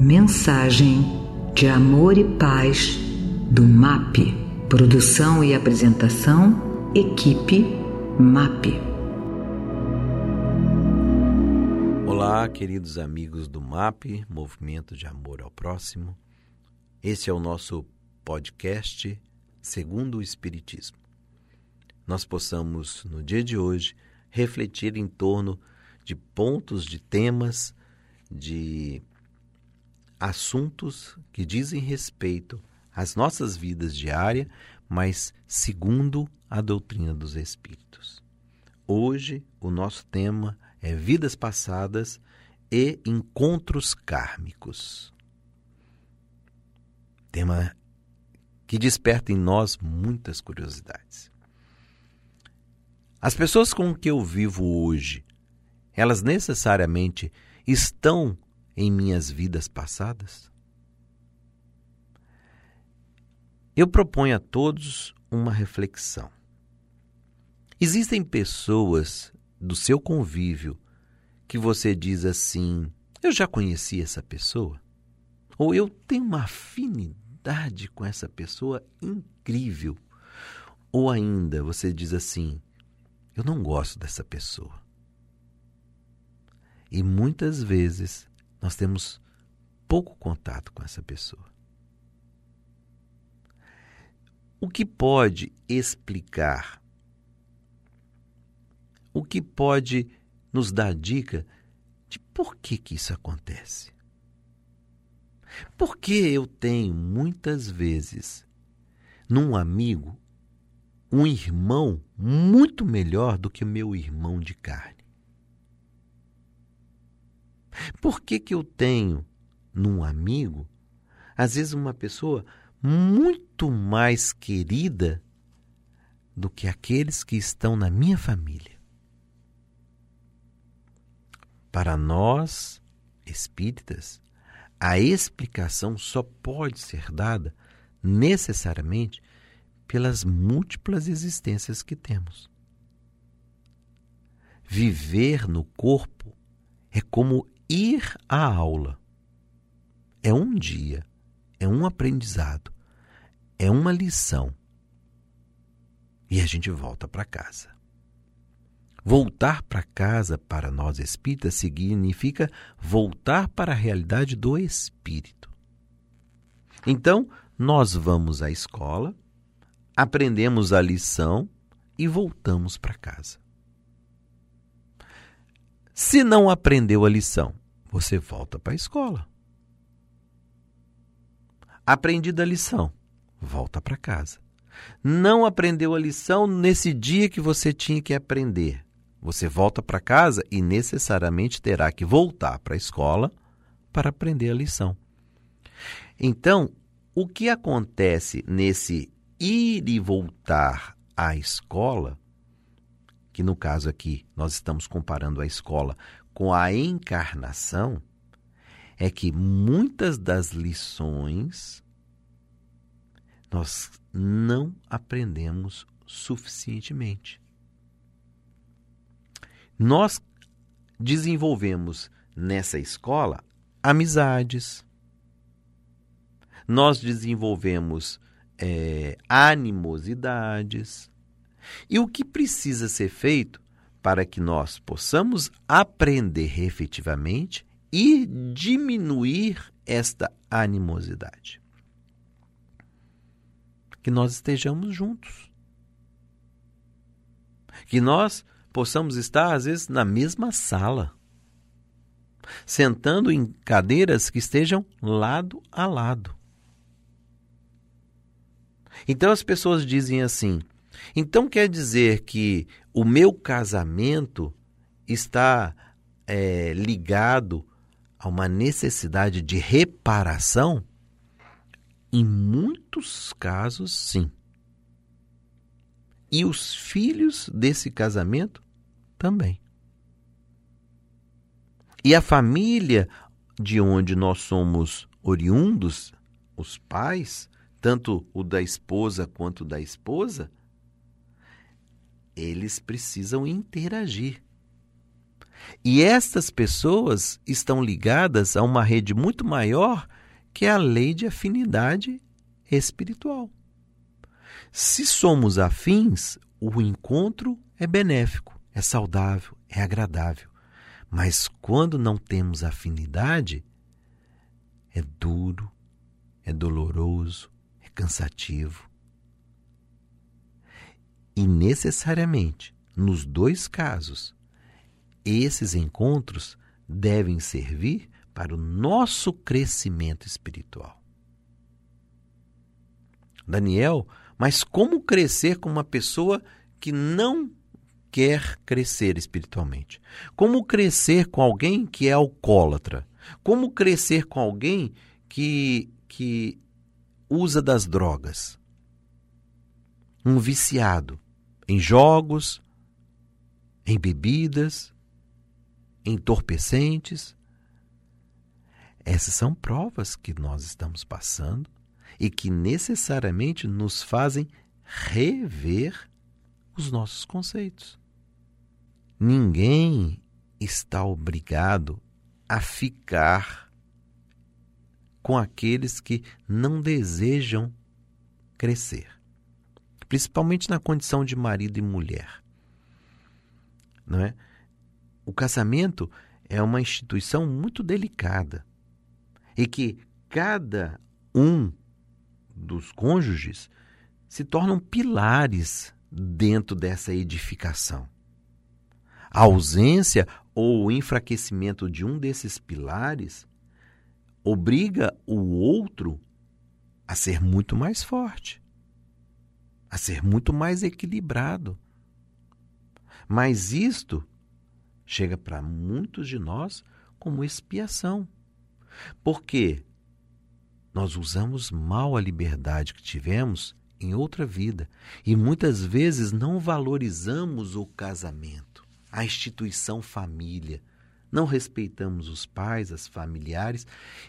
Mensagem de amor e paz do MAP. Produção e apresentação, equipe MAP. Olá, queridos amigos do MAP, Movimento de Amor ao Próximo. Esse é o nosso podcast Segundo o Espiritismo. Nós possamos, no dia de hoje, refletir em torno de pontos, de temas, de assuntos que dizem respeito às nossas vidas diárias, mas segundo a doutrina dos Espíritos. Hoje, o nosso tema é vidas passadas e encontros kármicos. Tema que desperta em nós muitas curiosidades. As pessoas com que eu vivo hoje, elas necessariamente estão em minhas vidas passadas? Eu proponho a todos uma reflexão. Existem pessoas do seu convívio que você diz assim: eu já conheci essa pessoa? Ou eu tenho uma afinidade com essa pessoa incrível? Ou ainda você diz assim: eu não gosto dessa pessoa. E muitas vezes nós temos pouco contato com essa pessoa. O que pode explicar? O que pode nos dar dica de por que, que isso acontece? Porque eu tenho muitas vezes num amigo um irmão muito melhor do que meu irmão de carne. Por que, que eu tenho num amigo, às vezes, uma pessoa muito mais querida do que aqueles que estão na minha família? Para nós, espíritas, a explicação só pode ser dada necessariamente pelas múltiplas existências que temos. Viver no corpo é como ir à aula. É um dia, é um aprendizado, é uma lição. E a gente volta para casa. Voltar para casa para nós espíritas significa voltar para a realidade do espírito. Então, nós vamos à escola, aprendemos a lição e voltamos para casa. Se não aprendeu a lição, você volta para a escola. Aprendida a lição, volta para casa. Não aprendeu a lição nesse dia que você tinha que aprender. Você volta para casa e necessariamente terá que voltar para a escola para aprender a lição. Então, o que acontece nesse ir e voltar à escola, que no caso aqui nós estamos comparando a escola com a encarnação é que muitas das lições nós não aprendemos suficientemente. Nós desenvolvemos nessa escola amizades, nós desenvolvemos é, animosidades. E o que precisa ser feito para que nós possamos aprender efetivamente e diminuir esta animosidade. Que nós estejamos juntos. Que nós possamos estar, às vezes, na mesma sala, sentando em cadeiras que estejam lado a lado. Então as pessoas dizem assim: então quer dizer que o meu casamento está é, ligado a uma necessidade de reparação? Em muitos casos, sim. E os filhos desse casamento também. E a família de onde nós somos oriundos, os pais, tanto o da esposa quanto da esposa, eles precisam interagir. E estas pessoas estão ligadas a uma rede muito maior que é a lei de afinidade espiritual. Se somos afins, o encontro é benéfico, é saudável, é agradável. Mas quando não temos afinidade, é duro, é doloroso, é cansativo. E necessariamente, nos dois casos, esses encontros devem servir para o nosso crescimento espiritual. Daniel, mas como crescer com uma pessoa que não quer crescer espiritualmente? Como crescer com alguém que é alcoólatra? Como crescer com alguém que, que usa das drogas? Um viciado em jogos, em bebidas, entorpecentes. Essas são provas que nós estamos passando e que necessariamente nos fazem rever os nossos conceitos. Ninguém está obrigado a ficar com aqueles que não desejam crescer, principalmente na condição de marido e mulher. Não é? O casamento é uma instituição muito delicada e que cada um dos cônjuges se tornam pilares dentro dessa edificação. A ausência ou o enfraquecimento de um desses pilares obriga o outro a ser muito mais forte, a ser muito mais equilibrado. Mas isto chega para muitos de nós como expiação. Porque nós usamos mal a liberdade que tivemos em outra vida e muitas vezes não valorizamos o casamento, a instituição família. Não respeitamos os pais, as familiares,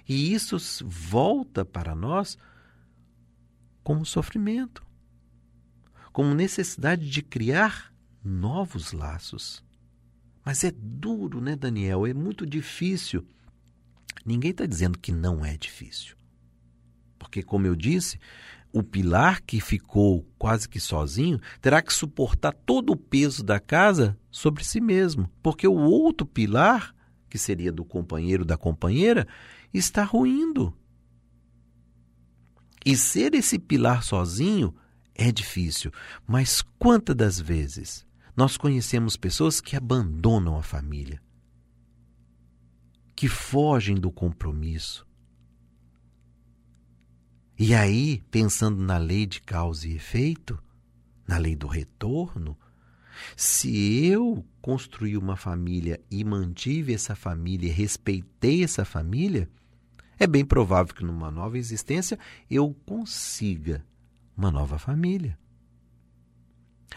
e isso volta para nós como sofrimento, como necessidade de criar novos laços. Mas é duro, né, Daniel? É muito difícil. Ninguém está dizendo que não é difícil. Porque, como eu disse, o pilar que ficou quase que sozinho terá que suportar todo o peso da casa sobre si mesmo. Porque o outro pilar, que seria do companheiro da companheira, está ruindo. E ser esse pilar sozinho é difícil, mas quantas das vezes nós conhecemos pessoas que abandonam a família, que fogem do compromisso. E aí, pensando na lei de causa e efeito, na lei do retorno, se eu construí uma família e mantive essa família respeitei essa família, é bem provável que numa nova existência eu consiga uma nova família.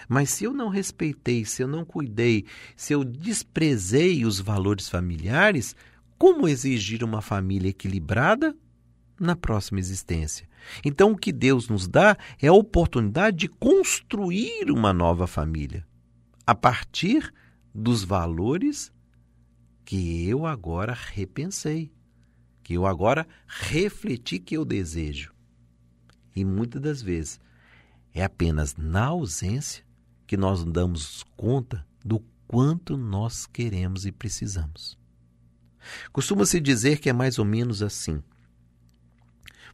Mas se eu não respeitei, se eu não cuidei, se eu desprezei os valores familiares, como exigir uma família equilibrada na próxima existência? Então, o que Deus nos dá é a oportunidade de construir uma nova família a partir dos valores que eu agora repensei, que eu agora refleti que eu desejo. E muitas das vezes é apenas na ausência que nós damos conta do quanto nós queremos e precisamos. Costuma-se dizer que é mais ou menos assim.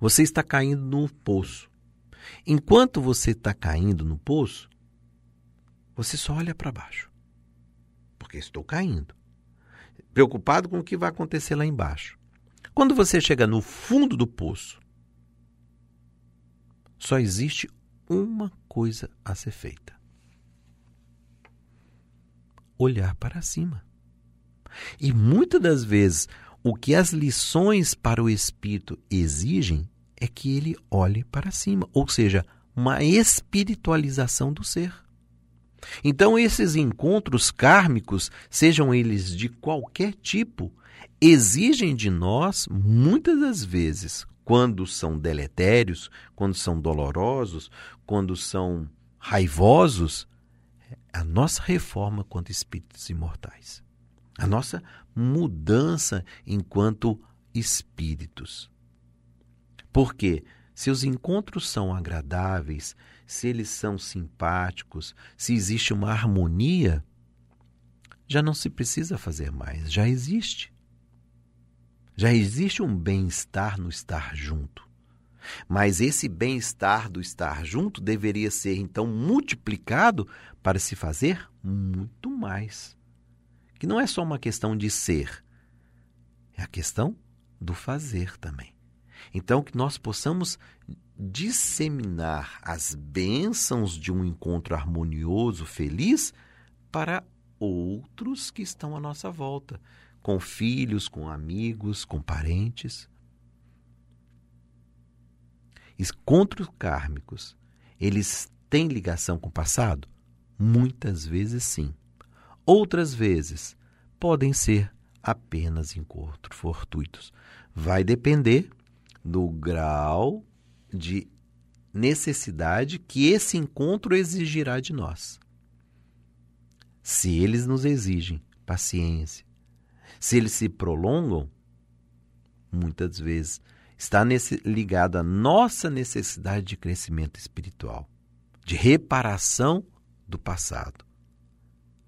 Você está caindo no poço. Enquanto você está caindo no poço, você só olha para baixo. Porque estou caindo. Preocupado com o que vai acontecer lá embaixo. Quando você chega no fundo do poço, só existe uma coisa a ser feita: olhar para cima. E muitas das vezes, o que as lições para o espírito exigem é que ele olhe para cima, ou seja, uma espiritualização do ser. Então, esses encontros kármicos, sejam eles de qualquer tipo, exigem de nós, muitas das vezes, quando são deletérios, quando são dolorosos, quando são raivosos, a nossa reforma quanto espíritos imortais. a nossa mudança enquanto espíritos. Porque se os encontros são agradáveis, se eles são simpáticos, se existe uma harmonia, já não se precisa fazer mais, já existe. Já existe um bem-estar no estar junto. Mas esse bem-estar do estar junto deveria ser então multiplicado para se fazer muito mais. Que não é só uma questão de ser, é a questão do fazer também. Então, que nós possamos disseminar as bênçãos de um encontro harmonioso, feliz, para outros que estão à nossa volta, com filhos, com amigos, com parentes. Encontros kármicos, eles têm ligação com o passado? Muitas vezes sim. Outras vezes podem ser apenas encontros fortuitos. Vai depender do grau de necessidade que esse encontro exigirá de nós. Se eles nos exigem paciência, se eles se prolongam, muitas vezes está nesse, ligado à nossa necessidade de crescimento espiritual, de reparação do passado.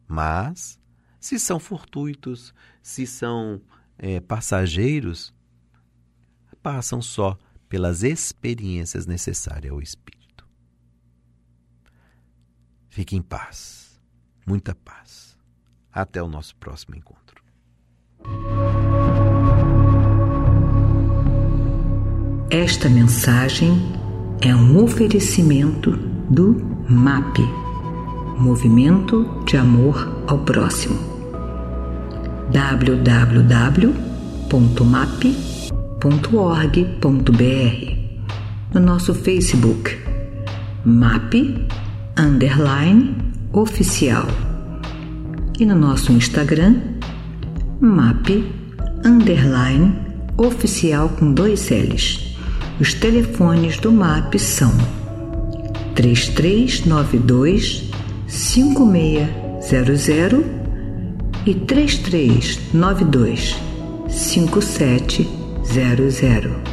Mas, se são fortuitos, se são é, passageiros, passam só pelas experiências necessárias ao espírito. Fique em paz, muita paz. Até o nosso próximo encontro. Esta mensagem é um oferecimento do MAP Movimento de Amor ao Próximo. www.map.org.br, no nosso Facebook MAP underline oficial e no nosso Instagram MAP underline oficial com dois L's. Os telefones do MAP são 3392 5600 e 3392 5700 zero zero